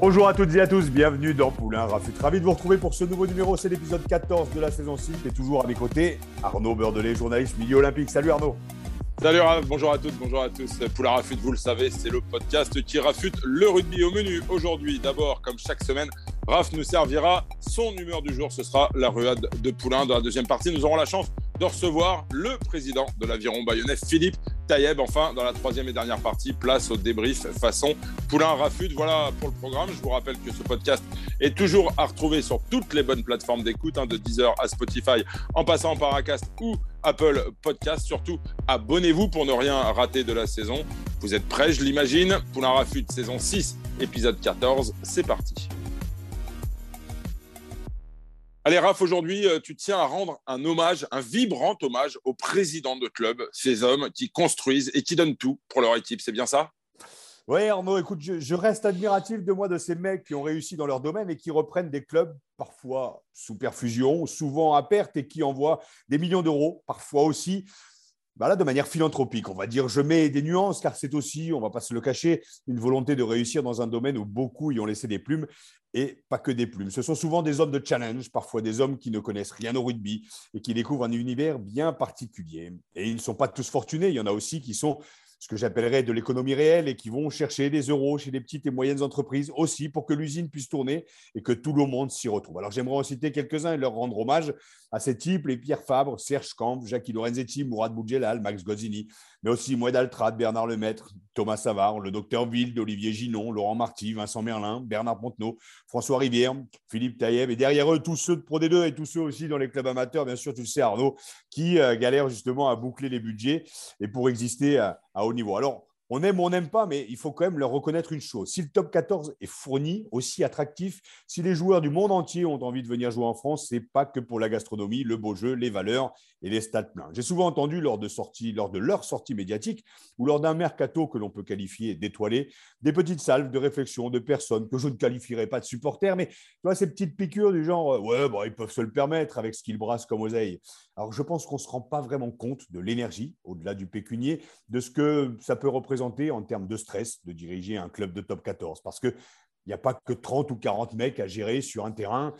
Bonjour à toutes et à tous, bienvenue dans Poulain Rafut. Ravi de vous retrouver pour ce nouveau numéro, c'est l'épisode 14 de la saison 6 et toujours à mes côtés, Arnaud Beurdelet, journaliste milieu olympique. Salut Arnaud. Salut bonjour à toutes, bonjour à tous. Poulain Rafut, vous le savez, c'est le podcast qui rafute le rugby au menu. Aujourd'hui, d'abord, comme chaque semaine, Raph nous servira son humeur du jour. Ce sera la ruade de Poulain. Dans la deuxième partie, nous aurons la chance de recevoir le président de l'aviron bayonnais, Philippe Taïeb. Enfin, dans la troisième et dernière partie, place au débrief façon Poulain Rafut. Voilà pour le programme. Je vous rappelle que ce podcast est toujours à retrouver sur toutes les bonnes plateformes d'écoute, hein, de Deezer à Spotify, en passant par Acast ou Apple Podcast. Surtout, abonnez-vous pour ne rien rater de la saison. Vous êtes prêts, je l'imagine? Poulain Rafut, saison 6, épisode 14. C'est parti. Allez, Raph, aujourd'hui, euh, tu tiens à rendre un hommage, un vibrant hommage aux présidents de club, ces hommes qui construisent et qui donnent tout pour leur équipe. C'est bien ça? Oui, Arnaud, écoute, je, je reste admiratif de moi de ces mecs qui ont réussi dans leur domaine et qui reprennent des clubs parfois sous perfusion, souvent à perte et qui envoient des millions d'euros, parfois aussi bah de manière philanthropique, on va dire. Je mets des nuances car c'est aussi, on va pas se le cacher, une volonté de réussir dans un domaine où beaucoup y ont laissé des plumes et pas que des plumes. Ce sont souvent des hommes de challenge, parfois des hommes qui ne connaissent rien au rugby et qui découvrent un univers bien particulier. Et ils ne sont pas tous fortunés. Il y en a aussi qui sont ce que j'appellerais de l'économie réelle et qui vont chercher des euros chez les petites et moyennes entreprises aussi pour que l'usine puisse tourner et que tout le monde s'y retrouve. Alors j'aimerais en citer quelques-uns et leur rendre hommage à ces types, les Pierre Fabre, Serge Camp, Jackie Lorenzetti, Mourad Boudjelal, Max Gozzini, mais aussi Moed Altrad, Bernard Lemaître, Thomas Savard, le docteur Wild, Olivier Ginon, Laurent Marty, Vincent Merlin, Bernard Pontenot, François Rivière, Philippe Taïeb, et derrière eux, tous ceux de Pro D2 et tous ceux aussi dans les clubs amateurs, bien sûr, tu le sais, Arnaud, qui euh, galèrent justement à boucler les budgets et pour exister à, à haut niveau. Alors, on aime ou on n'aime pas, mais il faut quand même leur reconnaître une chose. Si le top 14 est fourni, aussi attractif, si les joueurs du monde entier ont envie de venir jouer en France, c'est pas que pour la gastronomie, le beau jeu, les valeurs et les stades pleins. J'ai souvent entendu lors de, sorties, lors leur sortie médiatique ou lors d'un mercato que l'on peut qualifier d'étoilé, des petites salves de réflexion de personnes que je ne qualifierais pas de supporters, mais tu vois, ces petites piqûres du genre, euh, ouais, bon, ils peuvent se le permettre avec ce qu'ils brassent comme oseille. Alors, je pense qu'on ne se rend pas vraiment compte de l'énergie, au-delà du pécunier, de ce que ça peut représenter en termes de stress de diriger un club de top 14 parce qu'il n'y a pas que 30 ou 40 mecs à gérer sur un terrain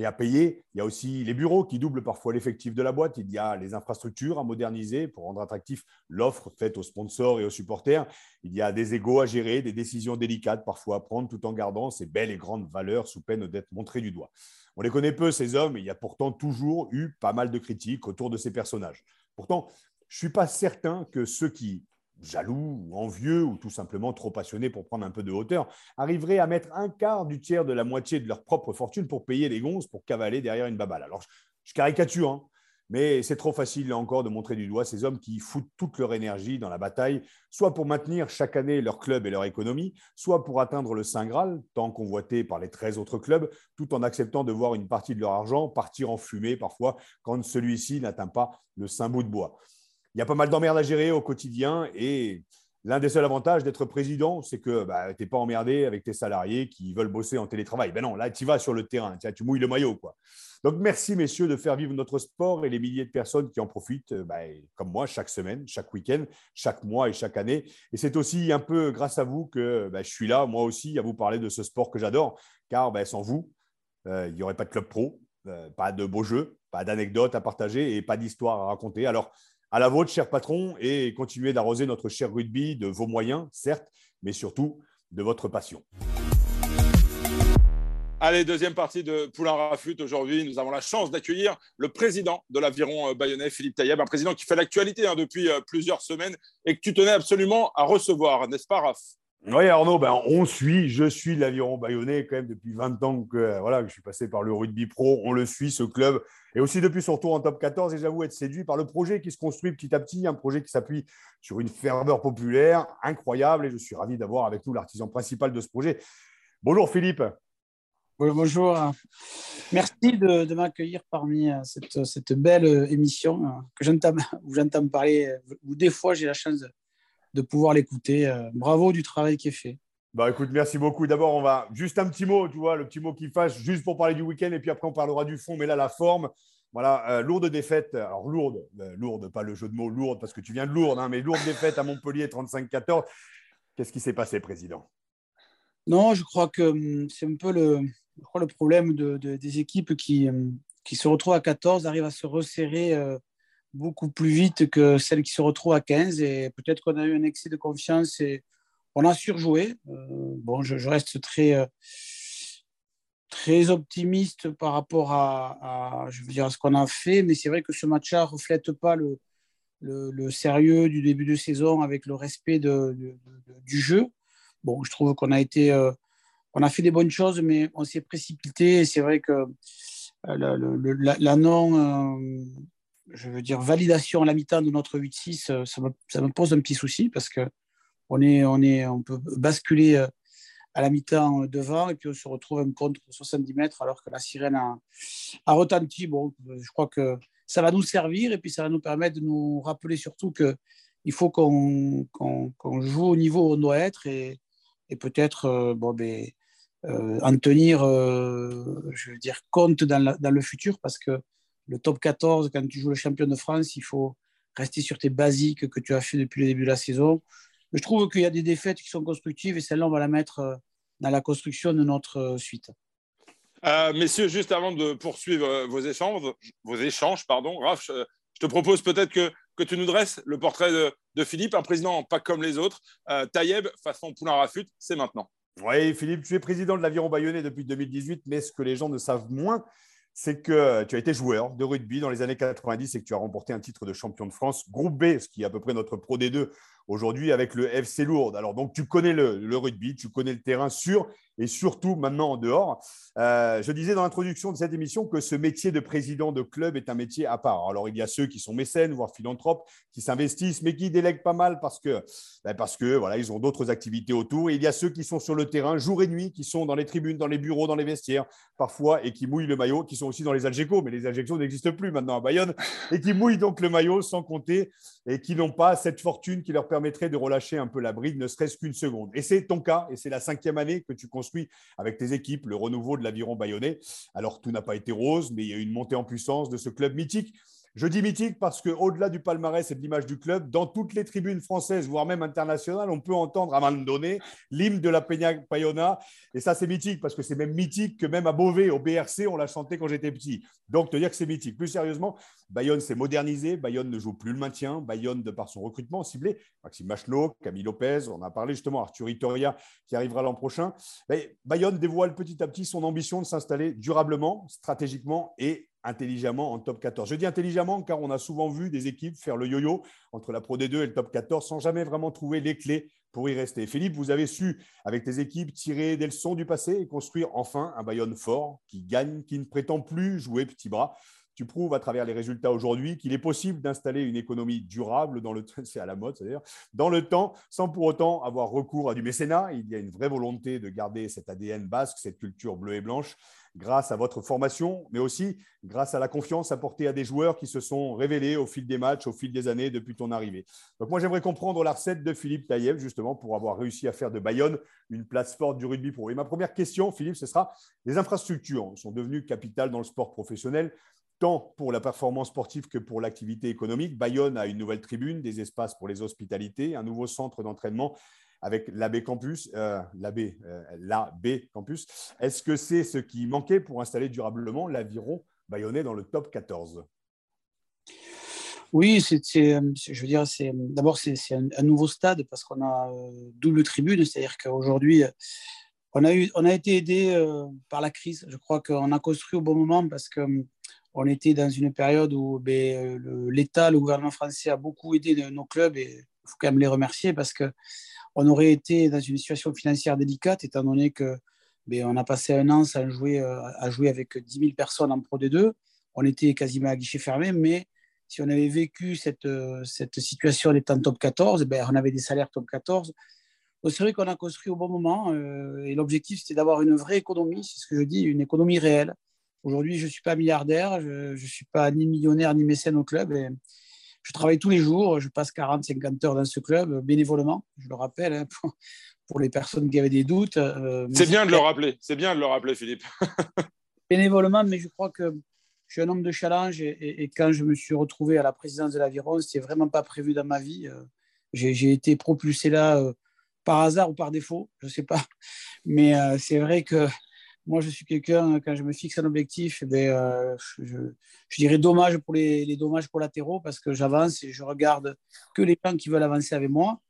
et à payer. Il y a aussi les bureaux qui doublent parfois l'effectif de la boîte. Il y a les infrastructures à moderniser pour rendre attractif l'offre faite aux sponsors et aux supporters. Il y a des égaux à gérer, des décisions délicates parfois à prendre tout en gardant ces belles et grandes valeurs sous peine d'être montrées du doigt. On les connaît peu, ces hommes, et il y a pourtant toujours eu pas mal de critiques autour de ces personnages. Pourtant, je ne suis pas certain que ceux qui jaloux ou envieux ou tout simplement trop passionnés pour prendre un peu de hauteur, arriveraient à mettre un quart du tiers de la moitié de leur propre fortune pour payer les gonzes pour cavaler derrière une baballe. Alors, je caricature, hein, mais c'est trop facile, là encore, de montrer du doigt ces hommes qui foutent toute leur énergie dans la bataille, soit pour maintenir chaque année leur club et leur économie, soit pour atteindre le Saint Graal, tant convoité par les 13 autres clubs, tout en acceptant de voir une partie de leur argent partir en fumée parfois quand celui-ci n'atteint pas le Saint bout de bois il y a pas mal d'emmerdes à gérer au quotidien et l'un des seuls avantages d'être président, c'est que bah, tu n'es pas emmerdé avec tes salariés qui veulent bosser en télétravail. Ben non, là, tu vas sur le terrain, tu mouilles le maillot. quoi. Donc, merci, messieurs, de faire vivre notre sport et les milliers de personnes qui en profitent, bah, comme moi, chaque semaine, chaque week-end, chaque mois et chaque année. Et c'est aussi un peu grâce à vous que bah, je suis là, moi aussi, à vous parler de ce sport que j'adore, car sans vous, euh, il n'y aurait pas de club pro, euh, pas de beaux jeux, pas d'anecdotes à partager et pas d'histoires à raconter. Alors, à la vôtre, cher patron, et continuez d'arroser notre cher rugby de vos moyens, certes, mais surtout de votre passion. Allez, deuxième partie de Poulain Rafut. Aujourd'hui, nous avons la chance d'accueillir le président de l'Aviron bayonnais, Philippe Taïeb, un président qui fait l'actualité hein, depuis euh, plusieurs semaines et que tu tenais absolument à recevoir, n'est-ce pas, Raph? Oui, Arnaud, ben, on suit, je suis l'aviron bayonnais quand même depuis 20 ans que, voilà, que je suis passé par le rugby pro. On le suit, ce club, et aussi depuis son retour en top 14. Et j'avoue être séduit par le projet qui se construit petit à petit, un projet qui s'appuie sur une ferveur populaire incroyable. Et je suis ravi d'avoir avec nous l'artisan principal de ce projet. Bonjour Philippe. bonjour. Merci de, m'accueillir parmi euh, cette, cette, belle euh, émission euh, que j'entame, où j'entends parler, où des fois j'ai la chance de de pouvoir l'écouter. Euh, bravo du travail qui est fait. Bah écoute, merci beaucoup. D'abord, on va juste un petit mot, tu vois, le petit mot qui fâche, juste pour parler du week-end, et puis après on parlera du fond. Mais là, la forme, voilà, euh, lourde défaite. Alors lourde, euh, lourde, pas le jeu de mots lourde parce que tu viens de Lourdes, hein, mais lourde défaite à Montpellier 35-14. Qu'est-ce qui s'est passé, président? Non, je crois que hum, c'est un peu le, le problème de, des équipes qui, hum, qui se retrouvent à 14, arrivent à se resserrer beaucoup plus vite que celle qui se retrouve à 15. Et peut-être qu'on a eu un excès de confiance et on a surjoué. Euh, bon, je, reste très, euh, très optimiste par rapport à, je veux dire, ce qu'on a fait, mais c'est vrai que ce match-là ne reflète pas le, le, sérieux du début de saison avec le respect de, du jeu. Bon, je trouve qu'on a été. Euh, a fait des bonnes choses, mais on s'est précipité. Et c'est vrai que la, la, non je veux dire, validation à la mi-temps de notre 8-6, euh, ça me, pose un petit souci parce que on, est, on, est, on peut basculer euh, à la mi-temps devant et puis on se retrouve un contre 70 mètres alors que la sirène a, retenti. Bon, je crois que ça va nous servir et puis ça va nous permettre de nous rappeler surtout qu'il faut qu'on joue au niveau où on doit être et, peut-être euh, bon, ben, en tenir, je veux dire, compte dans, dans, le futur parce que le top 14, quand tu joues le champion de France, il faut rester sur tes basiques que tu as fait depuis le début de la saison. je trouve qu'il y a des défaites qui sont constructives et celle-là, on va la mettre euh, dans la construction de notre euh, suite. Euh, messieurs, juste avant de poursuivre vos échanges, vos échanges pardon, Raph, je, te propose peut-être que, que, tu nous dresses le portrait de, Philippe, un président pas comme les autres. Euh, Taïeb, façon Poulain Rafut, c'est maintenant. Oui, Philippe, tu es président de l'Aviron Bayonnais depuis 2018, mais ce que les gens ne savent moins, c'est que tu as été joueur de rugby dans les années 90 et que tu as remporté un titre de champion de France, groupe B, ce qui est à peu près notre Pro D2 aujourd'hui avec le FC Lourdes. Alors, donc, tu connais le, rugby, tu connais le terrain sur et surtout maintenant en dehors. Euh, je disais dans l'introduction de cette émission que ce métier de président de club est un métier à part. Alors, il y a ceux qui sont mécènes, voire philanthropes, qui s'investissent, mais qui délèguent pas mal parce que, ben, parce que voilà, ils ont d'autres activités autour. Et il y a ceux qui sont sur le terrain jour et nuit, qui sont dans les tribunes, dans les bureaux, dans les vestiaires, parfois, et qui mouillent le maillot, qui sont aussi dans les Algeco, mais les Algeco n'existent plus maintenant à Bayonne, et qui mouillent donc le maillot sans compter, et qui n'ont pas cette fortune qui leur permettrait de relâcher un peu la bride, ne serait-ce qu'une seconde. Et c'est ton cas, et c'est la cinquième année que tu construis avec tes équipes, le renouveau de l'aviron bayonnais. Alors tout n'a pas été rose, mais il y a eu une montée en puissance de ce club mythique je dis mythique parce qu'au-delà du palmarès et de l'image du club, dans toutes les tribunes françaises, voire même internationales, on peut entendre à un moment donné l'hymne de la Peña Payona. Et ça, c'est mythique parce que c'est même mythique que même à Beauvais, au BRC, on l'a chanté quand j'étais petit. Donc, te dire que c'est mythique. Plus sérieusement, Bayonne s'est modernisé. Bayonne ne joue plus le maintien. Bayonne, de par son recrutement ciblé, Maxime Machelot, Camille Lopez, on a parlé justement, Arthur Itoria qui arrivera l'an prochain. Bayonne dévoile petit à petit son ambition de s'installer durablement, stratégiquement et intelligemment en top 14. Je dis intelligemment car on a souvent vu des équipes faire le yo-yo entre la Pro D2 et le top 14 sans jamais vraiment trouver les clés pour y rester. Philippe, vous avez su, avec tes équipes, tirer des leçons du passé et construire enfin un Bayonne fort qui gagne, qui ne prétend plus jouer petit bras. Tu prouves à travers les résultats aujourd'hui qu'il est possible d'installer une économie durable dans le c'est à la mode, c'est-à-dire dans le temps, sans pour autant avoir recours à du mécénat. Il y a une vraie volonté de garder cet ADN basque, cette culture bleue et blanche grâce à votre formation, mais aussi grâce à la confiance apportée à des joueurs qui se sont révélés au fil des matchs, au fil des années depuis ton arrivée. Donc moi, j'aimerais comprendre la recette de Philippe Taïev, justement, pour avoir réussi à faire de Bayonne une place forte du rugby pro. Et ma première question, Philippe, ce sera les infrastructures sont devenues capitales dans le sport professionnel tant pour la performance sportive que pour l'activité économique. Bayonne a une nouvelle tribune, des espaces pour les hospitalités, un nouveau centre d'entraînement avec l'AB Campus, euh, l'AB, euh, Campus. Est-ce que c'est ce qui manquait pour installer durablement l'aviron bayonnais dans le top 14 oui, c'est, je veux dire, c'est d'abord c'est, un, nouveau stade parce qu'on a euh, double tribune, c'est-à-dire qu'aujourd'hui on a eu, on a été aidé euh, par la crise. Je crois qu'on a construit au bon moment parce que on était dans une période où ben, l'État, le gouvernement français a beaucoup aidé nos clubs et faut quand même les remercier parce que on aurait été dans une situation financière délicate étant donné que ben, on a passé un an jouer, à jouer avec 10 000 personnes en Pro D2. On était quasiment à guichet fermé, mais si on avait vécu cette, cette situation étant top 14, ben, on avait des salaires top 14 c'est vrai qu'on a construit au bon moment euh, et l'objectif c'était d'avoir une vraie économie, c'est ce que je dis, une économie réelle. Aujourd'hui, je ne suis pas milliardaire, je ne suis pas ni millionnaire ni mécène au club. Et je travaille tous les jours, je passe 40-50 heures dans ce club bénévolement, je le rappelle, hein, pour, les personnes qui avaient des doutes. Euh, c'est bien de le rappeler, c'est bien de le rappeler, Philippe. bénévolement, mais je crois que je suis un homme de challenge et, quand je me suis retrouvé à la présidence de l'Aviron, ce n'était vraiment pas prévu dans ma vie. Euh, j'ai été propulsé là par hasard ou par défaut, je ne sais pas. Mais euh, c'est vrai que moi, je suis quelqu'un, quand je me fixe un objectif, eh ben, euh, je, dirais dommage pour les, les, dommages collatéraux parce que j'avance et je regarde que les gens qui veulent avancer avec moi.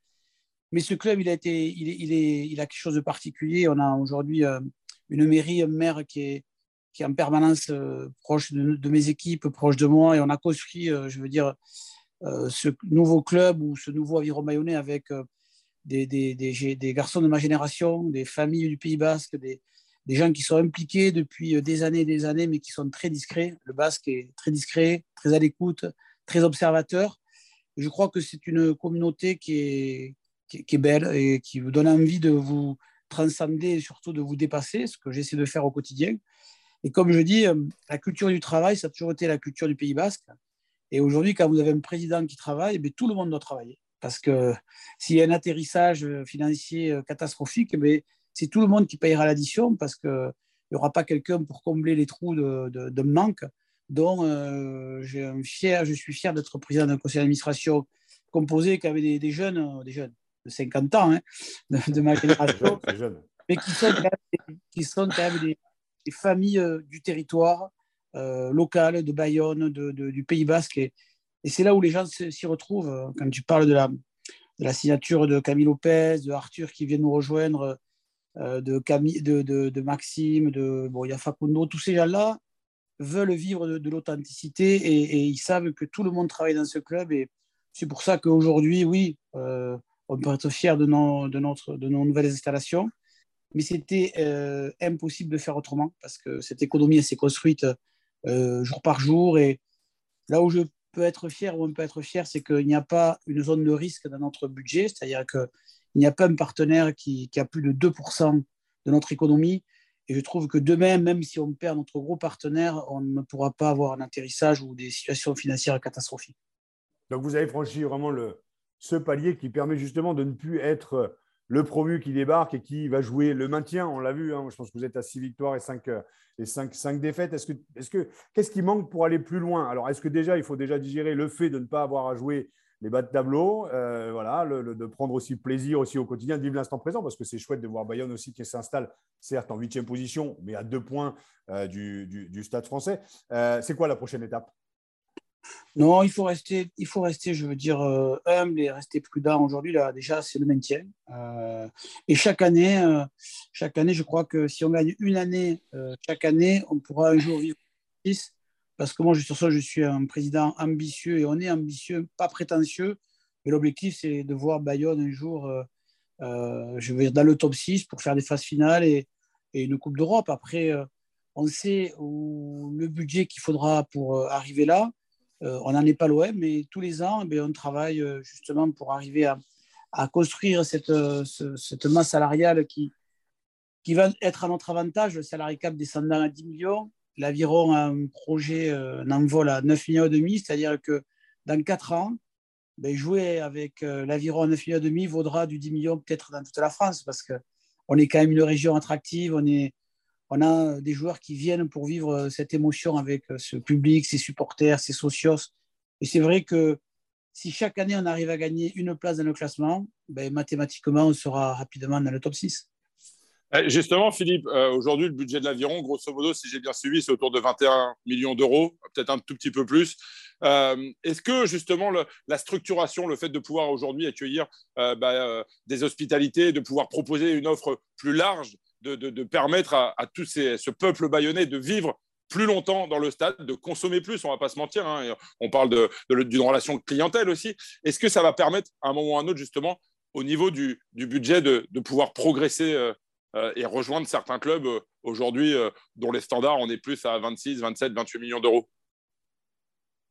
Mais ce club, il a, été, il, a quelque chose de particulier. On a aujourd'hui euh, une mairie, un maire qui est, en permanence proche de, mes équipes, proche de moi. Et on a construit, je veux dire, ce nouveau club ou ce nouveau aviron mayonnais avec des, des, garçons de ma génération, des familles du Pays Basque, des, gens qui sont impliqués depuis euh, des années et des années, mais qui sont très discrets. Le Basque est très discret, très à l'écoute, très observateur. je crois que c'est une communauté qui est, belle et qui vous donne envie de vous transcender et surtout de vous dépasser, ce que j'essaie de faire au quotidien. Et comme je dis, euh, la culture du travail, ça a toujours été la culture du Pays Basque. Et aujourd'hui, quand vous avez un président qui travaille, eh tout le monde doit travailler. Parce que s'il y a un atterrissage financier euh, catastrophique, eh c'est tout le monde qui payera l'addition parce qu'il n'y aura pas quelqu'un pour combler les trous de, manque. Donc, euh, fier, je suis fier d'être président d'un conseil d'administration composé qu'avec des, des, jeunes, euh, des jeunes de 50 ans, hein, de, ma génération, mais qui sont, qui sont quand même des, familles du territoire local, de Bayonne, du Pays Basque. Et, et c'est là où les gens s'y retrouvent. Euh, quand tu parles de la, de la signature de Camille Lopez, de Arthur qui vient nous rejoindre, euh, de, Camille, de, de, Maxime, de, bon, il y a Facundo, tous ces gens-là veulent vivre de, l'authenticité et, ils savent que tout le monde travaille dans ce club. Et c'est pour ça qu'aujourd'hui, oui, euh, on peut être fier de nos, de, de nos nouvelles installations. Mais c'était impossible de faire autrement parce que cette économie s'est construite jour par jour. Et là où je peut être fier ou on peut être fier, c'est qu'il n'y a pas une zone de risque dans notre budget, c'est-à-dire qu'il n'y a pas un partenaire qui, a plus de 2% de notre économie. Et je trouve que demain, même si on perd notre gros partenaire, on ne pourra pas avoir un atterrissage ou des situations financières catastrophiques. Donc vous avez franchi vraiment ce palier qui permet justement de ne plus être le promu qui débarque et qui va jouer le maintien. On l'a vu, hein. je pense que vous êtes à 6 victoires et 5, euh, et 5, défaites. Est-ce que, est que, qu'est-ce qui manque pour aller plus loin? Alors, est-ce que déjà, il faut déjà digérer le fait de ne pas avoir à jouer les bas de tableau, euh, voilà, de prendre aussi plaisir aussi au quotidien, de vivre l'instant présent, parce que c'est chouette de voir Bayonne aussi qui s'installe, certes en huitième position, mais à deux points euh, du, stade français. c'est quoi la prochaine étape? Non, il faut rester, il faut rester, je veux dire, euh, humble et rester prudent. Aujourd'hui, là, déjà, c'est le maintien. Euh, et chaque année, euh, chaque année, je crois que si on gagne une année, chaque année, on pourra un jour vivre. Parce que moi, sur ça, je suis un président ambitieux et on est ambitieux, pas prétentieux. Mais l'objectif, c'est de voir Bayonne un jour, je veux dire, dans le top 6 pour faire des phases finales et, une Coupe d'Europe. Après, on sait où, le budget qu'il faudra pour arriver là. Euh, on n'en est pas loin, mais tous les ans, eh on travaille euh, justement pour arriver à, construire cette, euh, cette, masse salariale qui, qui va être à notre avantage. Le salarié cap descendant à 10 millions, l'aviron a un projet, un envol à 9 millions c'est-à-dire que dans 4 ans, ben, jouer avec l'aviron à 9 millions vaudra du 10 millions peut-être dans toute la France parce qu'on est quand même une région attractive, on on a des joueurs qui viennent pour vivre euh, cette émotion avec euh, ce public, ses supporters, ses socios. Et c'est vrai que si chaque année on arrive à gagner une place dans le classement, ben, mathématiquement on sera rapidement dans le top 6. Eh, justement, Philippe, euh, aujourd'hui, le budget de l'aviron, grosso modo, si j'ai bien suivi, c'est autour de 21 millions d'euros, peut-être un tout petit peu plus. Est-ce que justement la structuration, le fait de pouvoir aujourd'hui accueillir bah, des hospitalités, de pouvoir proposer une offre plus large de, permettre à, tout ce peuple bayonnais de vivre plus longtemps dans le stade, de consommer plus, on ne va pas se mentir. Hein, on parle d'une relation clientèle aussi. Est-ce que ça va permettre, à un moment ou à un autre, justement, au niveau du, budget, de, pouvoir progresser euh, euh, et rejoindre certains clubs euh, aujourd'hui dont les standards, on est plus à 26, 27, 28 millions d'euros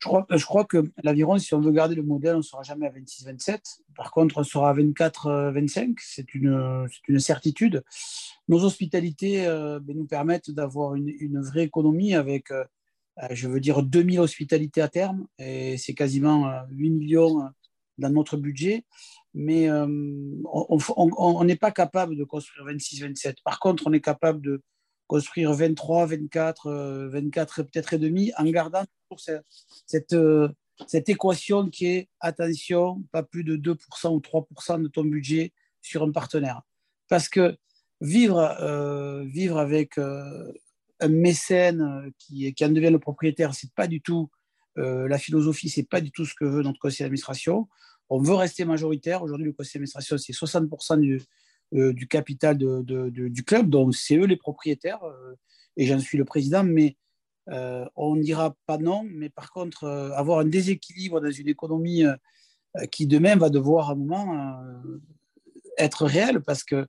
je crois, je que l'aviron, si on veut garder le modèle, on ne sera jamais à 26-27. Par contre, on sera à 24-25. C'est une, une, certitude. Nos hospitalités ben, nous permettent d'avoir une, une, vraie économie avec, je veux dire, 2000 hospitalités à terme. Et c'est quasiment 8 millions dans notre budget mais euh, on n'est pas capable de construire 26-27. Par contre, on est capable de construire 23, 24, 24 peut-être et demi, en gardant cette, euh, cette, équation qui est attention, pas plus de 2% ou 3% de ton budget sur un partenaire. Parce que vivre, euh, vivre avec un mécène qui, qui en devient le propriétaire, c'est pas du tout la philosophie, c'est pas du tout ce que veut notre conseil d'administration on veut rester majoritaire. Aujourd'hui, le conseil d'administration, c'est 60% du, euh, du capital du club, donc c'est eux les propriétaires, euh, et j'en suis le président, mais euh, on ne dira pas non, mais par contre, avoir un déséquilibre dans une économie qui demain va devoir à un moment être réel, parce que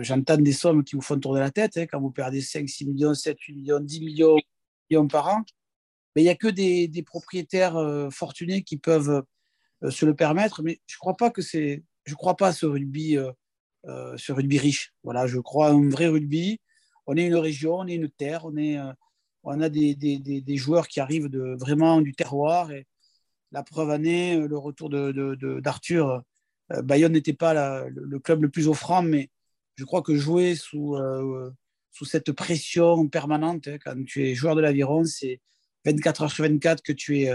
j'entends des sommes qui vous font tourner la tête, hein, quand vous perdez 5, 6 millions, 7, 8 millions, 10 millions, par an, mais il n'y a que des, propriétaires fortunés qui peuvent se le permettre. Mais je crois pas que c'est, je crois pas à ce rugby, euh, euh, ce rugby riche. Voilà, je crois à un vrai rugby. On est une région, on est une terre, on est, on a des, des, des, joueurs qui arrivent de vraiment du terroir. Et la preuve est le retour de, d'Arthur. Bayonne n'était pas le, club le plus offrant, mais je crois que jouer sous, sous cette pression permanente, hein, quand tu es joueur de l'aviron, c'est 24 heures sur 24 que tu es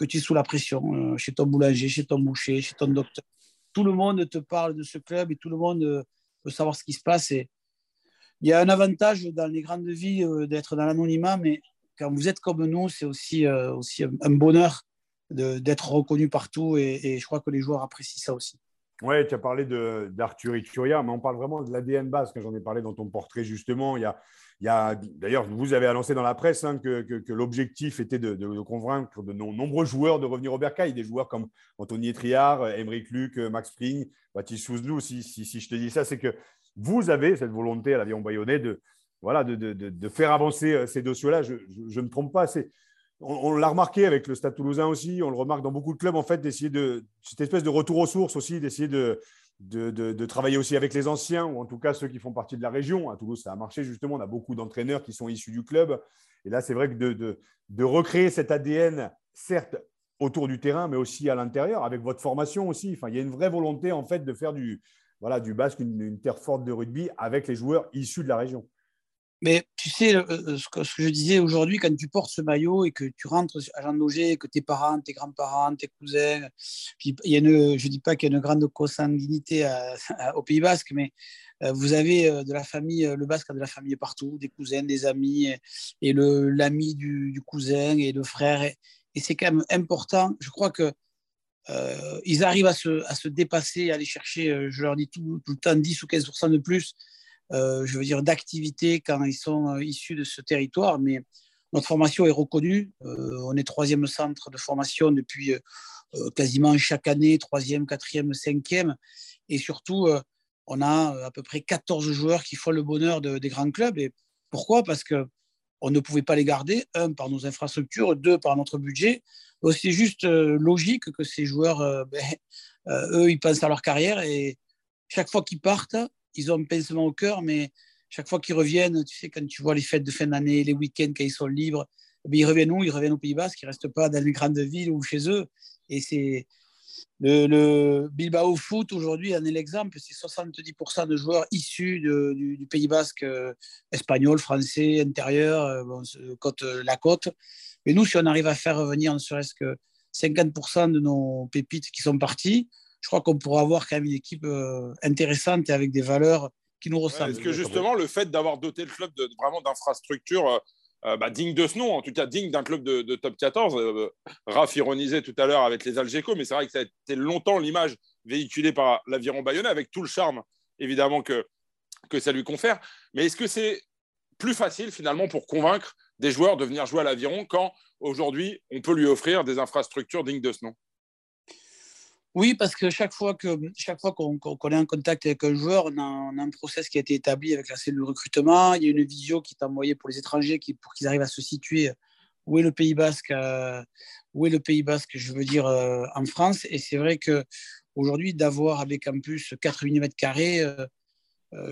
que tu es sous la pression, euh, chez ton boulanger, chez ton boucher, chez ton docteur. Tout le monde te parle de ce club et tout le monde euh, veut savoir ce qui se passe. Et il y a un avantage dans les grandes villes euh, d'être dans l'anonymat, mais quand vous êtes comme nous, c'est aussi, aussi un bonheur d'être reconnu partout et, je crois que les joueurs apprécient ça aussi. Oui, tu as parlé d'Arthur Ituria, mais on parle vraiment de l'ADN basque. J'en ai parlé dans ton portrait justement. Il y a, D'ailleurs, vous avez annoncé dans la presse hein, que, l'objectif était de, convaincre de nombreux joueurs de revenir au Bercail, des joueurs comme Anthony Etriard, Émeric Luc, Max Spring, Baptiste Souzlou. Si, je te dis ça, c'est que vous avez cette volonté à l'avion bayonnais de, voilà, de, faire avancer euh, ces dossiers-là. Je ne me trompe pas. On, on l'a remarqué avec le Stade toulousain aussi, on le remarque dans beaucoup de clubs, en fait, d'essayer de. Cette espèce de retour aux sources aussi, d'essayer de, de, travailler aussi avec les anciens, ou en tout cas ceux qui font partie de la région. À Toulouse, ça a marché justement. On a beaucoup d'entraîneurs qui sont issus du club. Et là, c'est vrai que de, recréer cet ADN, certes autour du terrain, mais aussi à l'intérieur, avec votre formation aussi. Enfin, il y a une vraie volonté en fait de faire du, voilà, du basque une terre forte de rugby avec les joueurs issus de la région. Mais tu sais, euh, euh, ce que, je disais aujourd'hui, quand tu portes ce maillot et que tu rentres à Jean Loger, que tes parents, tes grands-parents, tes cousins, je ne dis pas qu'il y a une grande consanguinité au Pays Basque, mais euh, vous avez de la famille, le Basque a de la famille partout, des cousins, des amis, et l'ami du, cousin et le frère. Et, c'est quand même important. Je crois que ils arrivent à se, à se, dépasser, à aller chercher, je leur dis tout, tout le temps, 10 ou 15% de plus je veux dire, d'activité quand ils sont euh, issus de ce territoire. Mais notre formation est reconnue. Euh, on est troisième centre de formation depuis quasiment chaque année, troisième, quatrième, cinquième. Et surtout, on a à peu près 14 joueurs qui font le bonheur des grands clubs. Et pourquoi? Parce que on ne pouvait pas les garder, un, par nos infrastructures, deux, par notre budget. C'est juste logique que ces joueurs, ben, eux, ils pensent à leur carrière et chaque fois qu'ils partent, ils ont un pincement au cœur, mais chaque fois qu'ils reviennent, tu sais, quand tu vois les fêtes de fin d'année, les week-ends, quand ils sont libres, eh ils reviennent où? Ils reviennent au Pays Basque, ils ne restent pas dans les grandes villes ou chez eux. Et c'est le, Bilbao Foot aujourd'hui en est l'exemple. C'est 70% de joueurs issus du, Pays Basque, euh, espagnol, français, intérieur, euh, côte, la côte. Mais nous, si on arrive à faire revenir ne serait-ce que 50% de nos pépites qui sont partis, je crois qu'on pourra avoir quand même une équipe euh, intéressante et avec des valeurs qui nous ressemblent. Est-ce que justement le fait d'avoir doté le club de, vraiment d'infrastructures euh, euh, bah, dignes de ce nom, en tout cas dignes d'un club de, top 14, Raph ironisait tout à l'heure avec les Algeco, mais c'est vrai que ça a été longtemps l'image véhiculée par l'aviron bayonnais avec tout le charme évidemment que, que ça lui confère. Mais est-ce que c'est plus facile finalement pour convaincre des joueurs de venir jouer à l'Aviron quand aujourd'hui on peut lui offrir des infrastructures dignes de ce nom? Oui, parce que chaque fois que chaque fois qu'on est en contact avec un joueur, on a, un process qui a été établi avec la cellule de recrutement. Il y a une visio qui est envoyée pour les étrangers pour qu'ils arrivent à se situer où est le Pays Basque, euh, où est le Pays Basque, je veux dire euh, en France. Et c'est vrai que aujourd'hui, d'avoir avec plus 4 mm carrés, euh,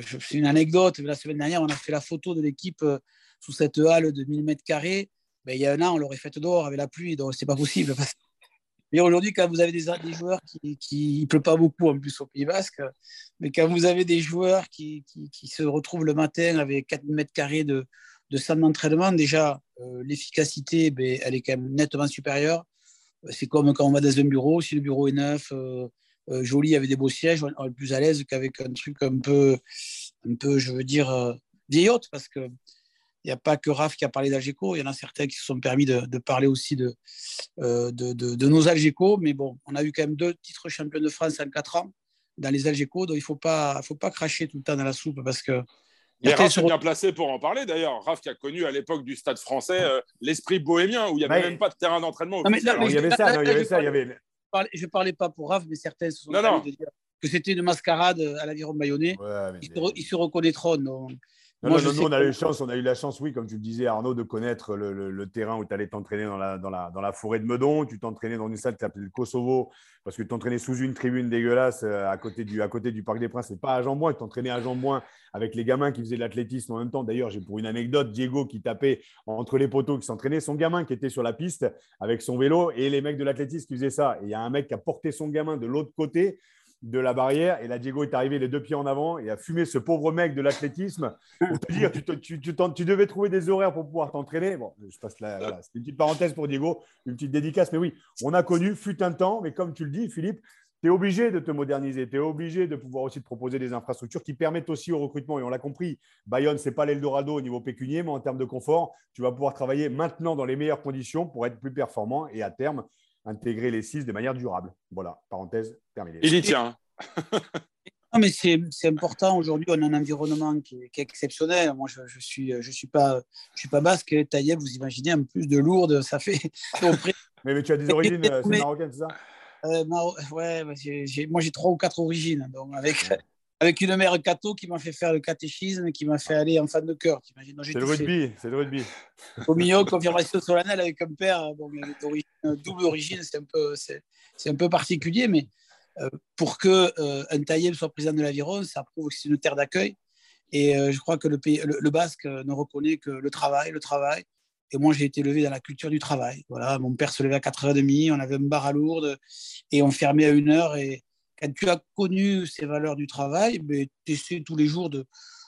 c'est une anecdote. La semaine dernière, on a fait la photo de l'équipe sous cette halle de 1000 mètres carrés. Ben, il y a un an, on l'aurait fait dehors avec la pluie, donc c'est pas possible. Mais aujourd'hui, quand vous avez des, joueurs qui, qui pleut pas beaucoup en plus au Pays Basque, mais quand vous avez des joueurs qui, qui, se retrouvent le matin avec 4 mètres carrés de, de salle d'entraînement, déjà euh, l'efficacité, ben, elle est quand même nettement supérieure. C'est comme quand on va dans un bureau, si le bureau est neuf, euh, euh, joli, avec des beaux sièges, on est plus à l'aise qu'avec un truc un peu, un peu, je veux dire, vieillotte, parce que il n'y a pas que Raph qui a parlé d'Algeco, il y en a certains qui se sont permis de, parler aussi de, euh, de, de, nos Algeco. Mais bon, on a eu quand même deux titres champions de France en quatre ans dans les Algeco, donc il ne faut pas, faut pas cracher tout le temps dans la soupe parce que. Mais Raph est bien placé pour en parler d'ailleurs. Raph qui a connu à l'époque du Stade français euh, l'esprit bohémien où il n'y avait même pas de terrain d'entraînement. Il y avait ça, il y avait ça. Je ne parlais pas pour Raph, mais certains se sont non, non. De dire que c'était une mascarade à l'aviron bayonnais. ils, se, ils, se, reconnaîtront. Donc, non, non, non, on a eu chance, on a eu la chance, oui, comme tu le disais, Arnaud, de connaître le, terrain où tu allais t'entraîner dans la, dans, la, dans la, forêt de Meudon. Tu t'entraînais dans une salle qui s'appelait le Kosovo, parce que tu t'entraînais sous une tribune dégueulasse euh, à côté du, à côté du Parc des Princes. C'est pas à Jean-Bouin, tu t'entraînais à Jean-Bouin avec les gamins qui faisaient de l'athlétisme en même temps. D'ailleurs, j'ai pour une anecdote, Diego qui tapait entre les poteaux, qui s'entraînait, son gamin qui était sur la piste avec son vélo et les mecs de l'athlétisme qui faisaient ça. Et il y a un mec qui a porté son gamin de l'autre côté de la barrière. Et là, Diego est arrivé les deux pieds en avant et a fumé ce pauvre mec de l'athlétisme. Pour te dire, tu, tu, devais trouver des horaires pour pouvoir t'entraîner. Bon, je passe là. C'est une petite parenthèse pour Diego, une petite dédicace. Mais oui, on a connu, fut un temps, mais comme tu le dis, Philippe, tu es obligé de te moderniser, tu es obligé de pouvoir aussi te proposer des infrastructures qui permettent aussi au recrutement. Et on l'a compris, Bayonne, ce n'est pas l'Eldorado au niveau pécunier, mais en termes de confort, tu vas pouvoir travailler maintenant dans les meilleures conditions pour être plus performant et à terme, intégrer les six de manière durable. Voilà, parenthèse terminée. Il y tient. non, mais c'est important. Aujourd'hui, on a un environnement qui est, exceptionnel. Moi, je ne suis, je suis, pas, je suis pas basque. Taïeb, vous imaginez, en plus de lourde, ça fait. mais, mais, tu as des origines euh, marocaines, c'est ça? Euh, Ouais, moi j'ai trois ou quatre origines. Donc avec, avec une mère cato qui m'a fait faire le catéchisme, qui m'a fait aller en fan de cœur. C'est le rugby, c'est le rugby. Au milieu, confirmation solennelle avec un père bon, double origine, c'est un, peu, un peu particulier, mais euh, pour que euh, un Taïeb soit président de l'Aviron, ça prouve que c'est une terre d'accueil. Et euh, je crois que le, pays, le, Basque ne reconnaît que le travail, le travail. Et moi, j'ai été élevé dans la culture du travail. Voilà, mon père se levait à 4h30, on avait un bar à Lourdes et on fermait à 1h. Et quand tu as connu ces valeurs du travail, tu essaies tous les jours de,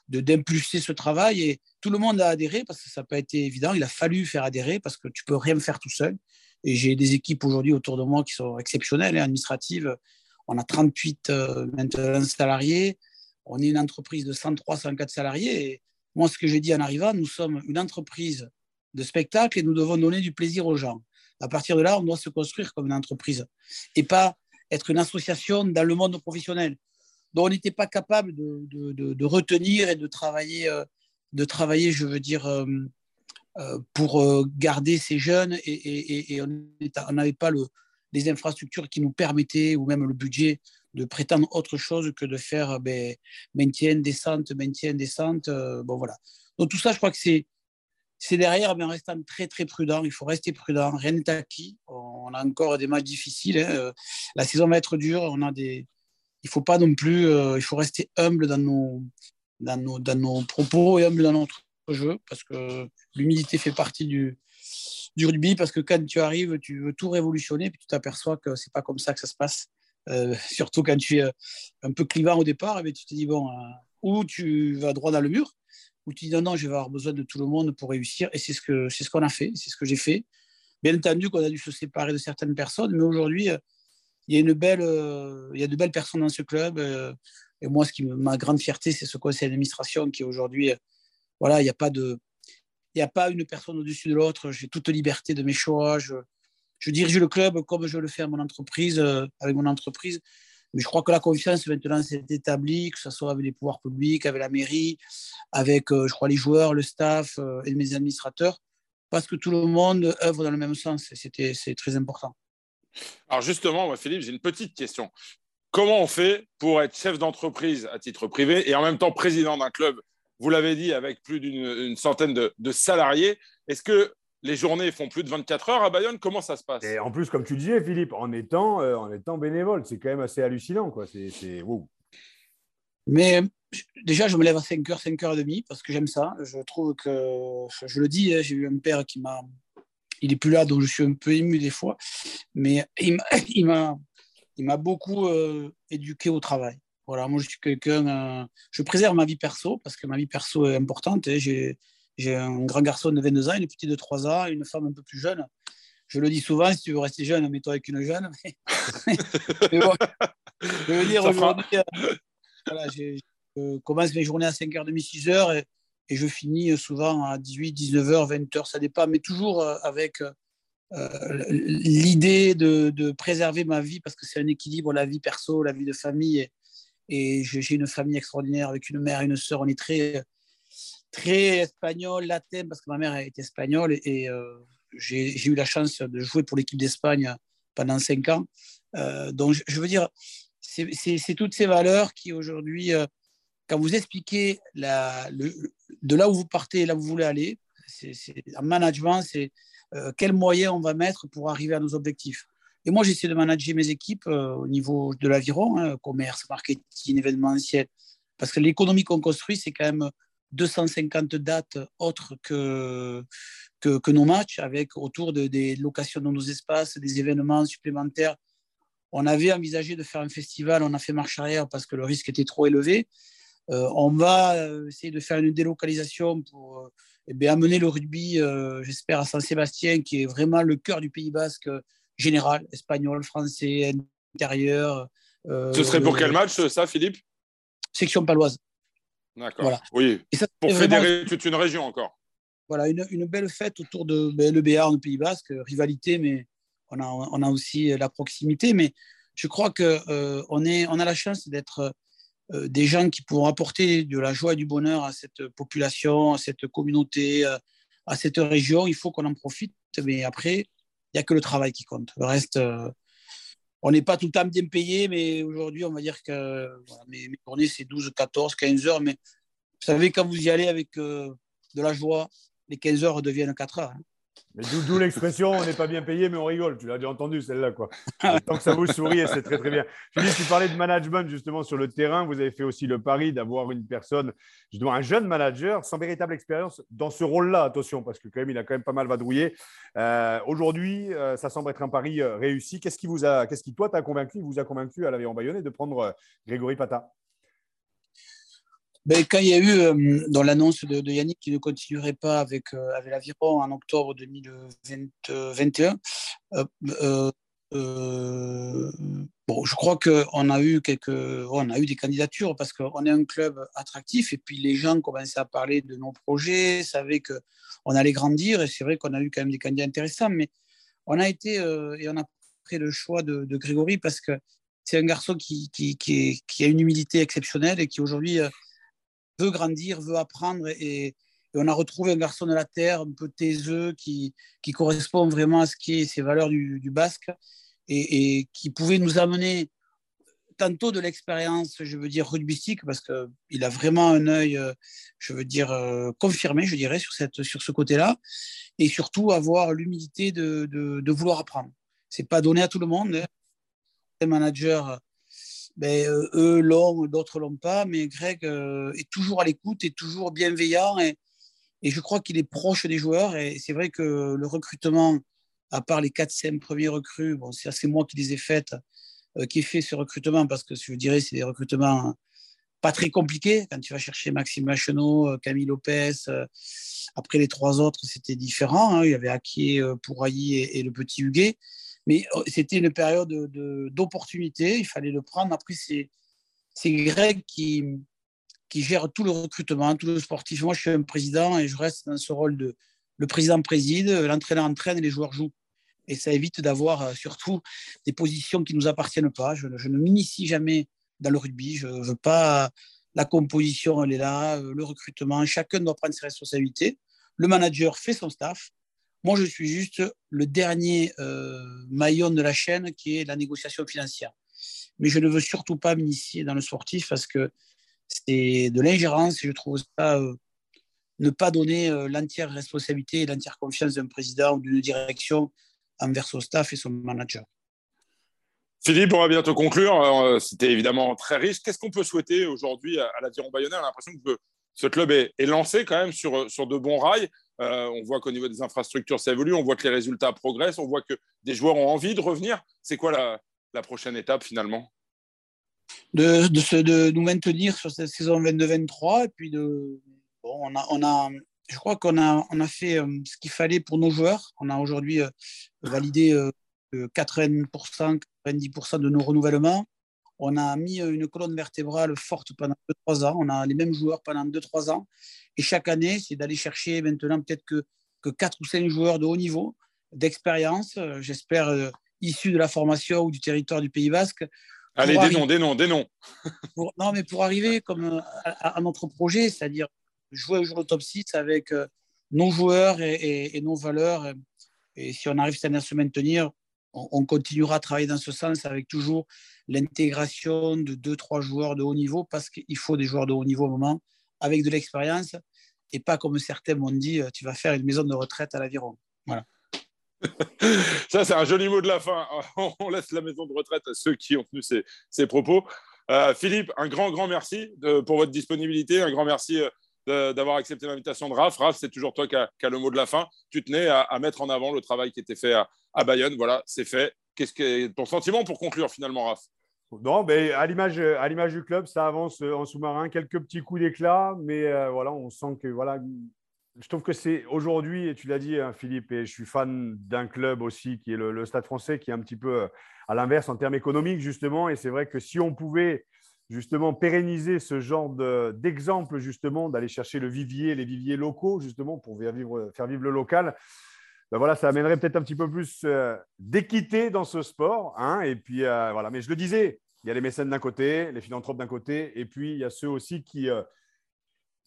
d'impulser ce travail et tout le monde a adhéré parce que ça n'a pas été évident. Il a fallu faire adhérer parce que tu peux rien faire tout seul. Et j'ai des équipes aujourd'hui autour de moi qui sont exceptionnelles, et hein, administratives. On a 38 euh, maintenant salariés. On est une entreprise de 103, 104 salariés. Moi, ce que j'ai dit en arrivant, nous sommes une entreprise de spectacle et nous devons donner du plaisir aux gens. À partir de là, on doit se construire comme une entreprise et pas être une association dans le monde professionnel. Donc, on n'était pas capable de, de, retenir et de travailler, euh, de travailler je veux dire, euh, pour garder ces jeunes et, on n'avait pas le, des infrastructures qui nous permettaient, ou même le budget, de prétendre autre chose que de faire ben, maintien, descente, maintien, descente. Euh, bon, voilà. Donc tout ça, je crois que c'est, c'est derrière, mais en restant très, très prudent. Il faut rester prudent. Rien n'est acquis. On a encore des matchs difficiles. Hein. Euh, la saison va être dure. On a des... Il ne faut pas non plus... Euh, il faut rester humble dans nos, dans, nos, dans nos propos et humble dans notre jeu, parce que l'humilité fait partie du, du rugby parce que quand tu arrives, tu veux tout révolutionner, puis tu t'aperçois que c'est pas comme ça que ça se passe. Euh, surtout quand tu es un peu clivant au départ, et eh tu te dis, bon, euh, ou tu vas droit dans le mur, ou tu dis, non, non, je vais avoir besoin de tout le monde pour réussir. Et c'est ce qu'on ce qu'on a fait, c'est ce que j'ai fait. Bien entendu qu'on a dû se séparer de certaines personnes, mais aujourd'hui, il y, a une belle, il y a de belles personnes dans ce club. et moi, ce qui ma grande fierté, c'est ce conseil d'administration qui aujourd'hui, voilà, il n'y a pas de il n'y a pas une personne au-dessus de l'autre. J'ai toute liberté de mes choix. Je, dirige le club comme je le fais mon entreprise, euh, avec mon entreprise. Mais je crois que la confiance maintenant s'est établie, que ce soit avec les pouvoirs publics, avec la mairie, avec, euh, je crois, les joueurs, le staff euh, et mes administrateurs. parce que tout le monde œuvre dans le même sens. C'était, c'est très important. Alors justement, Philippe, j'ai une petite question. Comment on fait pour être chef d'entreprise à titre privé et en même temps président d'un club? Vous l'avez dit, avec plus d'une centaine de, salariés. Est-ce que les journées font plus de 24 heures à Bayonne Comment ça se passe? Et en plus, comme tu disais, Philippe, en étant, euh, en étant bénévole, c'est quand même assez hallucinant. Quoi. C'est, Mais déjà, je me lève à 5h, 5h30 parce que j'aime ça. Je trouve que, je le dis, hein, j'ai eu un père qui m'a. Il n'est plus là, donc je suis un peu ému des fois. Mais il m'a, il m'a beaucoup euh, éduqué au travail. Voilà, moi, je suis quelqu'un. Euh, je préserve ma vie perso parce que ma vie perso est importante. Hein. J'ai, j'ai un grand garçon de 22 ans, une petite de 3 ans, une femme un peu plus jeune. Je le dis souvent, si tu veux rester jeune, mets-toi avec une jeune. je veux dire, aujourd'hui, euh, voilà, je commence mes journées à 5h30, 6h et, et, je finis souvent à 18, 19h, 20h, ça dépend, mais toujours avec euh, l'idée de, préserver ma vie parce que c'est un équilibre, la vie perso, la vie de famille. Et, j'ai une famille extraordinaire avec une mère et une sœur. On est très, très espagnol, latin, parce que ma mère est espagnole. Et, euh, j'ai eu la chance de jouer pour l'équipe d'Espagne pendant cinq ans. Euh, donc, je veux dire, c'est toutes ces valeurs qui aujourd'hui, quand vous expliquez de là où vous partez, là où vous voulez aller, c'est en management, c'est euh, quels moyens on va mettre pour arriver à nos objectifs. Et moi, j'essaie de manager mes équipes euh, au niveau de l'aviron, hein, commerce, marketing, événementiel, parce que l'économie qu'on construit, c'est quand même 250 dates autres que, que, nos matchs, avec autour de, des locations dans nos espaces, des événements supplémentaires. On avait envisagé de faire un festival, on a fait marche arrière parce que le risque était trop élevé. Euh, on va essayer de faire une délocalisation pour eh bien, amener le rugby, euh, j'espère, à Saint-Sébastien, qui est vraiment le cœur du Pays basque euh, général, espagnol, français, intérieur. Euh, Ce serait pour quel match, ça, Philippe? Section paloise. D'accord. Oui, pour fédérer toute une région encore. Voilà, une, une belle fête autour de ben, le Béarn, le Pays basque, rivalité, mais on a, on a aussi la proximité. Mais je crois qu'on on est, on a la chance d'être euh, des gens qui pourront apporter de la joie et du bonheur à cette population, à cette communauté, euh, à cette région. Il faut qu'on en profite, mais après, il n'y a que le travail qui compte. Le reste, euh, on n'est pas tout le temps bien payé, mais aujourd'hui, on va dire que mes, journées, c'est 12, 14, 15 heures. Mais vous savez, quand vous y allez avec de la joie, les 15 heures deviennent 4 heures. Hein. Mais d'où l'expression on n'est pas bien payé, mais on rigole. Tu l'as déjà entendu celle-là. quoi. Tant que ça vous sourit, c'est très très bien. Philippe, tu parlais de management justement sur le terrain. Vous avez fait aussi le pari d'avoir une personne, justement un jeune manager sans véritable expérience dans ce rôle-là. Attention, parce que quand même, il a quand même pas mal vadrouillé. Euh, aujourd'hui, euh, ça semble être un pari euh, réussi. Qu'est-ce qui vous a, qu'est-ce qui toi t'a convaincu, vous a convaincu à l'Avion Bayonnais de prendre Grégory Pata? Ben, quand il y a eu euh, dans l'annonce de, Yannick qui ne continuerait pas avec, euh, avec l'Aviron en octobre 2021, euh, bon, je crois qu'on a eu quelques, on a eu des candidatures parce qu'on est un club attractif et puis les gens commençaient à parler de nos projets, savaient que on allait grandir et c'est vrai qu'on a eu quand même des candidats intéressants, mais on a été et on a pris le choix de, Grégory parce que c'est un garçon qui, qui, a une humilité exceptionnelle et qui aujourd'hui veut grandir, veut apprendre. Et, on a retrouvé un garçon de la terre, un peu taiseux, qui, qui correspond vraiment à ce qui est ses valeurs du, basque et, qui pouvait nous amener tantôt de l'expérience, je veux dire, rugbystique, parce qu'il a vraiment un œil, euh, je veux dire, euh, confirmé, je dirais, sur, cette, sur ce côté-là, et surtout avoir l'humilité de, de, vouloir apprendre. C'est pas donné à tout le monde. Hein. Les managers ben, euh, eux l'ont, d'autres l'ont pas, mais Greg euh, est toujours à l'écoute, est toujours bienveillant et, je crois qu'il est proche des joueurs. Et c'est vrai que le recrutement, à part les 4-5 premiers recrues, bon, c'est moi qui les ai faites, euh, qui ai fait ce recrutement parce que je dirais c'est des recrutements pas très compliqués. Quand tu vas chercher Maxime Macheneau, Camille Lopez, après les trois autres, c'était différent. Hein. Il y avait Aki, Pourailly et, et, le petit Huguet. Mais oh, c'était une période d'opportunité, il fallait le prendre. Après, c'est Greg qui, qui gère tout le recrutement, tout le sportif. Moi, je suis un président et je reste dans ce rôle de le président préside, l'entraîneur entraîne et les joueurs jouent. Et ça évite d'avoir euh, surtout des positions qui ne nous appartiennent pas. Je, je ne m'initie jamais dans le rugby. Je ne veux pas la composition, elle est là, euh, le recrutement. Chacun doit prendre ses responsabilités. Le manager fait son staff Moi, je suis juste le dernier euh, maillon de la chaîne qui est la négociation financière. Mais je ne veux surtout pas m'initier dans le sportif parce que c'est de l'ingérence et je trouve ça euh, ne pas donner euh, l'entière responsabilité et l'entière confiance d'un président ou d'une direction envers son staff et son manager. Philippe, on va bientôt conclure. C'était évidemment très riche. Qu'est-ce qu'on peut souhaiter aujourd'hui à, l'Aviron Bayonnais? On a l'impression que ce club est, lancé quand même sur, sur de bons rails. Euh, on voit qu'au niveau des infrastructures, ça évolue. On voit que les résultats progressent. On voit que des joueurs ont envie de revenir. C'est quoi la, prochaine étape finalement? De, de, nous maintenir sur cette saison 22-23. Et puis, de, on, a, on a, je crois qu'on a, on a fait euh, ce qu'il fallait pour nos joueurs. On a aujourd'hui euh, validé 80%, 90% de nos renouvellements. On a mis une colonne vertébrale forte pendant 2-3 ans. On a les mêmes joueurs pendant 2-3 ans. Et chaque année, c'est d'aller chercher maintenant peut-être que, que 4 ou 5 joueurs de haut niveau, d'expérience, euh, j'espère euh, issus de la formation ou du territoire du Pays Basque. Allez, des noms, des noms, des noms. non, mais pour arriver comme euh, à, notre projet, c'est-à-dire jouer au jour le top 6 avec nos joueurs et, nos valeurs. Et, si on arrive cette année à se maintenir, on, continuera à travailler dans ce sens avec toujours l'intégration de deux, trois joueurs de haut niveau parce qu'il faut des joueurs de haut niveau au moment avec de l'expérience et pas comme certains m'ont dit, euh, tu vas faire une maison de retraite à l'aviron. Voilà. Ça, c'est un joli mot de la fin. On laisse la maison de retraite à ceux qui ont tenu ces, propos. Euh, Philippe, un grand, grand merci pour votre disponibilité. Un grand merci euh, d'avoir accepté l'invitation de Raph. Raph, c'est toujours toi qui as, le mot de la fin. Tu tenais à, mettre en avant le travail qui était fait à, à Bayonne. Voilà, c'est fait. Qu'est-ce que ton sentiment pour conclure finalement, Raph? Non, mais à l'image, à l'image du club, ça avance en sous-marin, quelques petits coups d'éclat, mais euh, voilà, on sent que voilà, je trouve que c'est aujourd'hui, et tu l'as dit, hein, Philippe, et je suis fan d'un club aussi qui est le, Stade Français, qui est un petit peu euh, à l'inverse en termes économiques justement, et c'est vrai que si on pouvait justement pérenniser ce genre d'exemple justement d'aller chercher le vivier, les viviers locaux justement pour faire vivre, faire vivre le local. Ben voilà, ça amènerait peut-être un petit peu plus euh, d'équité dans ce sport. Hein, et puis euh, voilà, mais je le disais, il y a les mécènes d'un côté, les philanthropes d'un côté, et puis il y a ceux aussi qui, euh,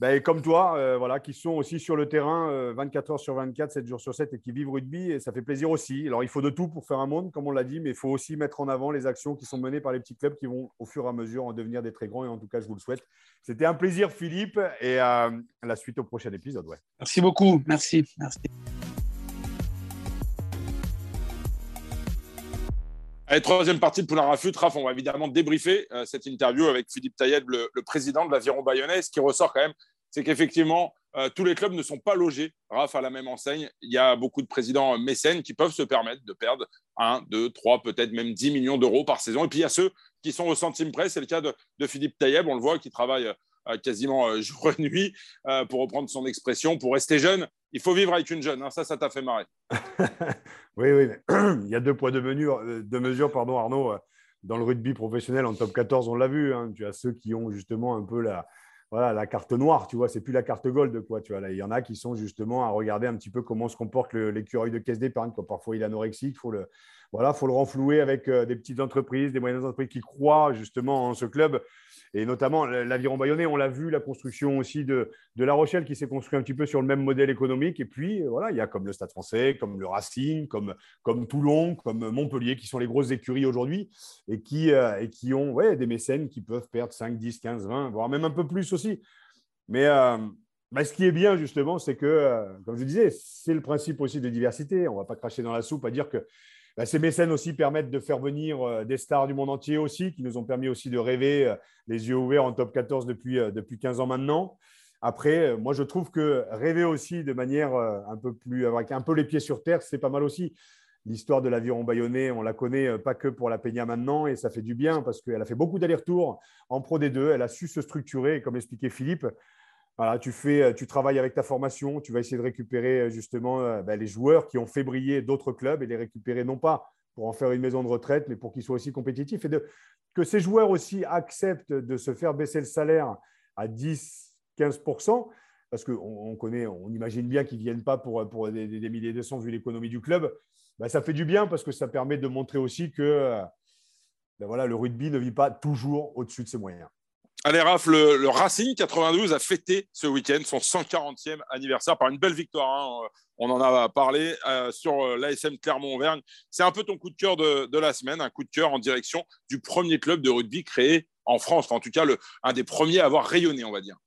ben, comme toi, voilà, qui sont aussi sur le terrain 24 heures sur 24, 7 jours sur 7 et qui vivent rugby, et ça fait plaisir aussi. Alors il faut de tout pour faire un monde, comme on l'a dit, mais il faut aussi mettre en avant les actions qui sont menées par les petits clubs qui vont au fur et à mesure en devenir des très grands, et en tout cas, je vous le souhaite. C'était un plaisir, Philippe, et à la suite au prochain épisode. Ouais. Merci beaucoup, merci. merci. Allez, troisième partie de Poulain Rafut. Raph, on va évidemment débriefer euh, cette interview avec Philippe Tailleb, le, président de l'Aviron Bayonnais. Ce qui ressort quand même, c'est qu'effectivement, euh, tous les clubs ne sont pas logés, Raph, à la même enseigne. Il y a beaucoup de présidents mécènes qui peuvent se permettre de perdre 1, 2, 3, peut-être même 10 millions d'euros par saison. Et puis, il y a ceux qui sont au centime près. C'est le cas de, Philippe Tailleb, on le voit, qui travaille euh, quasiment jour et nuit, pour reprendre son expression, pour rester jeune il faut vivre avec une jeune. Hein. Ça, ça t'a fait marrer. oui, oui. il y a deux poids, deux mesures, euh, deux mesures pardon, Arnaud. Euh, dans le rugby professionnel, en top 14, on l'a vu. Hein. Tu as ceux qui ont justement un peu la, voilà, la carte noire, tu vois, c'est plus la carte gold, quoi. Tu vois, il y en a qui sont justement à regarder un petit peu comment se comporte l'écureuil de caisse d'épargne. Parfois, il est anorexique, il faut le, voilà, faut le renflouer avec euh, des petites entreprises, des moyennes entreprises qui croient justement en ce club et notamment l'aviron bayonnais, on l'a vu, la construction aussi de, de, La Rochelle qui s'est construit un petit peu sur le même modèle économique. Et puis, euh, voilà, il y a comme le Stade français, comme le Racing, comme, comme Toulon, comme Montpellier, qui sont les grosses écuries aujourd'hui et qui, euh, et qui ont ouais, des mécènes qui peuvent perdre 5, 10, 15, 20, voire même un peu plus aussi. Mais euh, ce qui est bien, justement, c'est que, comme je disais, c'est le principe aussi de diversité. On ne va pas cracher dans la soupe à dire que bah, ces mécènes aussi permettent de faire venir euh, des stars du monde entier aussi, qui nous ont permis aussi de rêver euh, les yeux ouverts en top 14 depuis, euh, depuis 15 ans maintenant. Après, moi, je trouve que rêver aussi de manière un peu plus, avec un peu les pieds sur terre, c'est pas mal aussi. L'histoire de l'aviron bayonnais, on la connaît pas que pour la Peña maintenant, et ça fait du bien parce qu'elle a fait beaucoup d'allers-retours en Pro D2. Elle a su se structurer, comme expliquait Philippe, euh, tu travailles avec ta formation, tu vas essayer de récupérer euh, justement euh, ben, les joueurs qui ont fait briller d'autres clubs et les récupérer non pas pour en faire une maison de retraite, mais pour qu'ils soient aussi compétitifs et que ces joueurs aussi acceptent de se faire baisser le salaire à 10-15%, parce qu'on on connaît, on imagine bien qu'ils ne viennent pas pour, pour des, milliers de cents vu l'économie du club. Ben, ça fait du bien parce que ça permet de montrer aussi que voilà, le rugby ne vit pas toujours au-dessus de ses moyens. Allez, Raph, le, Racing 92 a fêté ce week-end son 140e anniversaire par une belle victoire. Hein. On en a parlé euh, sur euh, l'ASM Clermont-Auvergne. C'est un peu ton coup de cœur de, la semaine, un coup de cœur en direction du premier club de rugby créé en France, en tout cas un des premiers à avoir rayonné, on va dire.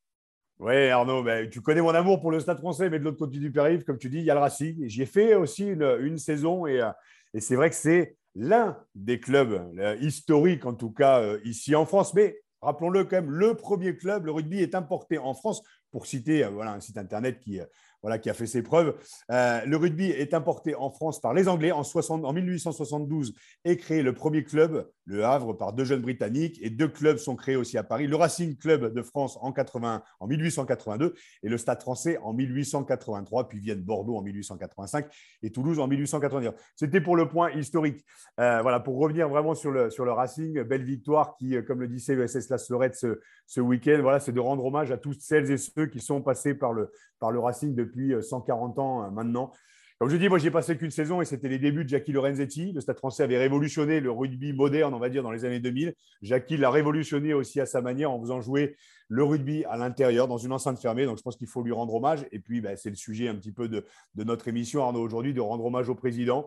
Oui, Arnaud, ben, tu connais mon amour pour le Stade français, mais de l'autre côté du périph', comme tu dis, il y a le Racing. J'y ai fait aussi une, saison et, euh, et c'est vrai que c'est l'un des clubs historiques, en tout cas ici en France. Mais rappelons-le quand même, le premier club, le rugby est importé en France, pour citer voilà, un site internet qui, voilà, qui a fait ses preuves. Euh, le rugby est importé en France par les Anglais en, 60, en 1872 et créé le premier club, le Havre, par deux jeunes Britanniques. Et deux clubs sont créés aussi à Paris. Le Racing Club de France en, 80, en 1882 et le Stade français en 1883, puis Vienne Bordeaux en 1885 et Toulouse en 1890. C'était pour le point historique. Euh, voilà, pour revenir vraiment sur le, sur le Racing, belle victoire qui, comme le disait l'ESS Las Lorette ce, ce week-end, voilà, c'est de rendre hommage à toutes celles et ceux qui sont passés par le, par le Racing depuis 140 euh, ans euh, maintenant. Comme je dis, moi, j'ai passé qu'une saison et c'était les débuts de Jackie Lorenzetti. Le Stade français avait révolutionné le rugby moderne, on va dire, dans les années 2000. Jackie l'a révolutionné aussi à sa manière en faisant jouer le rugby à l'intérieur, dans une enceinte fermée. Donc, je pense qu'il faut lui rendre hommage. Et puis, ben, c'est le sujet un petit peu de, notre émission, Arnaud, aujourd'hui, de rendre hommage au président.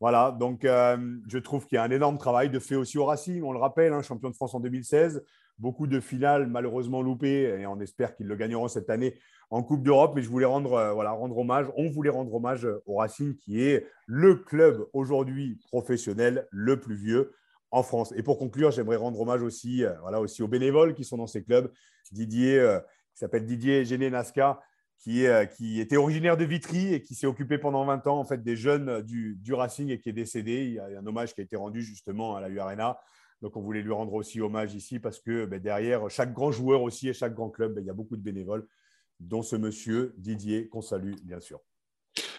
Voilà, donc euh, je trouve qu'il y a un énorme travail de fait aussi au Racing. On le rappelle, hein, champion de France en 2016, beaucoup de finales malheureusement loupées et on espère qu'ils le gagneront cette année en Coupe d'Europe. Mais je voulais rendre, euh, voilà, rendre hommage, on voulait rendre hommage au Racing qui est le club aujourd'hui professionnel le plus vieux en France. Et pour conclure, j'aimerais rendre hommage aussi, euh, voilà, aussi aux bénévoles qui sont dans ces clubs. Didier, euh, qui s'appelle Didier Géné Nasca, qui, qui, était originaire de Vitry et qui s'est occupé pendant 20 ans en fait, des jeunes du, du, Racing et qui est décédé. Il y a un hommage qui a été rendu justement à la UARENA. Donc, on voulait lui rendre aussi hommage ici parce que ben, derrière chaque grand joueur aussi et chaque grand club, ben, il y a beaucoup de bénévoles, dont ce monsieur Didier, qu'on salue bien sûr.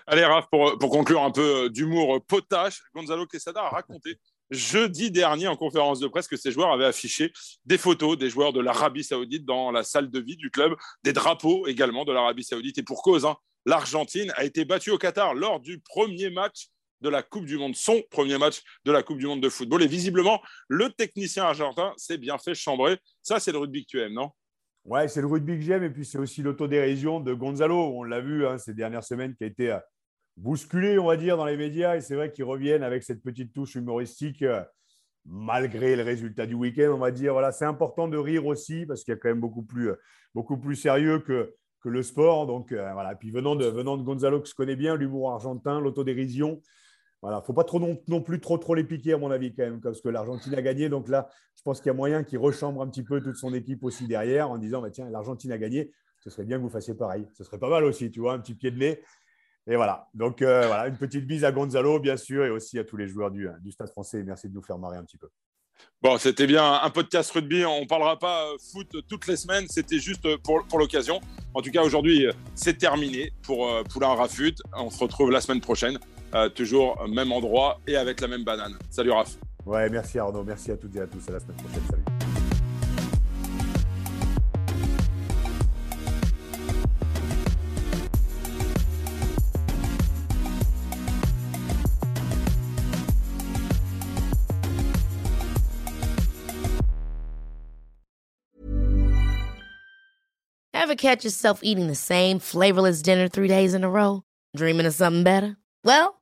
Allez, Raph, pour, conclure un peu d'humour potache, Gonzalo Quesada a raconté jeudi dernier en conférence de presse que ses joueurs avaient affiché des photos des joueurs de l'Arabie Saoudite dans la salle de vie du club, des drapeaux également de l'Arabie Saoudite. Et pour cause, hein, l'Argentine a été battue au Qatar lors du premier match de la Coupe du Monde, son premier match de la Coupe du Monde de football. Et visiblement, le technicien argentin s'est bien fait chambrer. Ça, c'est le rugby que tu aimes, non? Ouais, c'est le rugby que j'aime. Et puis, c'est aussi l'autodérision de Gonzalo. On l'a vu hein, ces dernières semaines, qui a été euh, bousculé, on va dire, dans les médias. Et c'est vrai qu'ils reviennent avec cette petite touche humoristique, euh, malgré le résultat du week-end, on va dire. Voilà, c'est important de rire aussi, parce qu'il y a quand même beaucoup plus, euh, beaucoup plus sérieux que, que le sport. Donc, voilà. Puis, venant de, venant de Gonzalo, que je connais bien, l'humour argentin, l'autodérision. Voilà, faut pas trop non, plus trop les piquer à mon avis quand même, parce que l'Argentine a gagné. Donc là, je pense qu'il y a moyen qu'il rechambre un petit peu toute son équipe aussi derrière en disant bah, tiens, l'Argentine a gagné, ce serait bien que vous fassiez pareil. Ce serait pas mal aussi, tu vois, un petit pied de nez. Et voilà. Donc euh, voilà, une petite bise à Gonzalo, bien sûr, et aussi à tous les joueurs du, du Stade français. Merci de nous faire marrer un petit peu. Bon, c'était bien un podcast rugby. On ne parlera pas euh, foot toutes les semaines. C'était juste pour, l'occasion. En tout cas, aujourd'hui, c'est terminé pour euh, Poulain Rafut. On se retrouve la semaine prochaine euh, toujours même endroit et avec la même banane. Salut Raph. Ouais, merci Arnaud, merci à toutes et à tous. À la semaine prochaine. Salut. Ever catch yourself eating the same flavorless dinner three days in a row? Dreaming of something better? Well,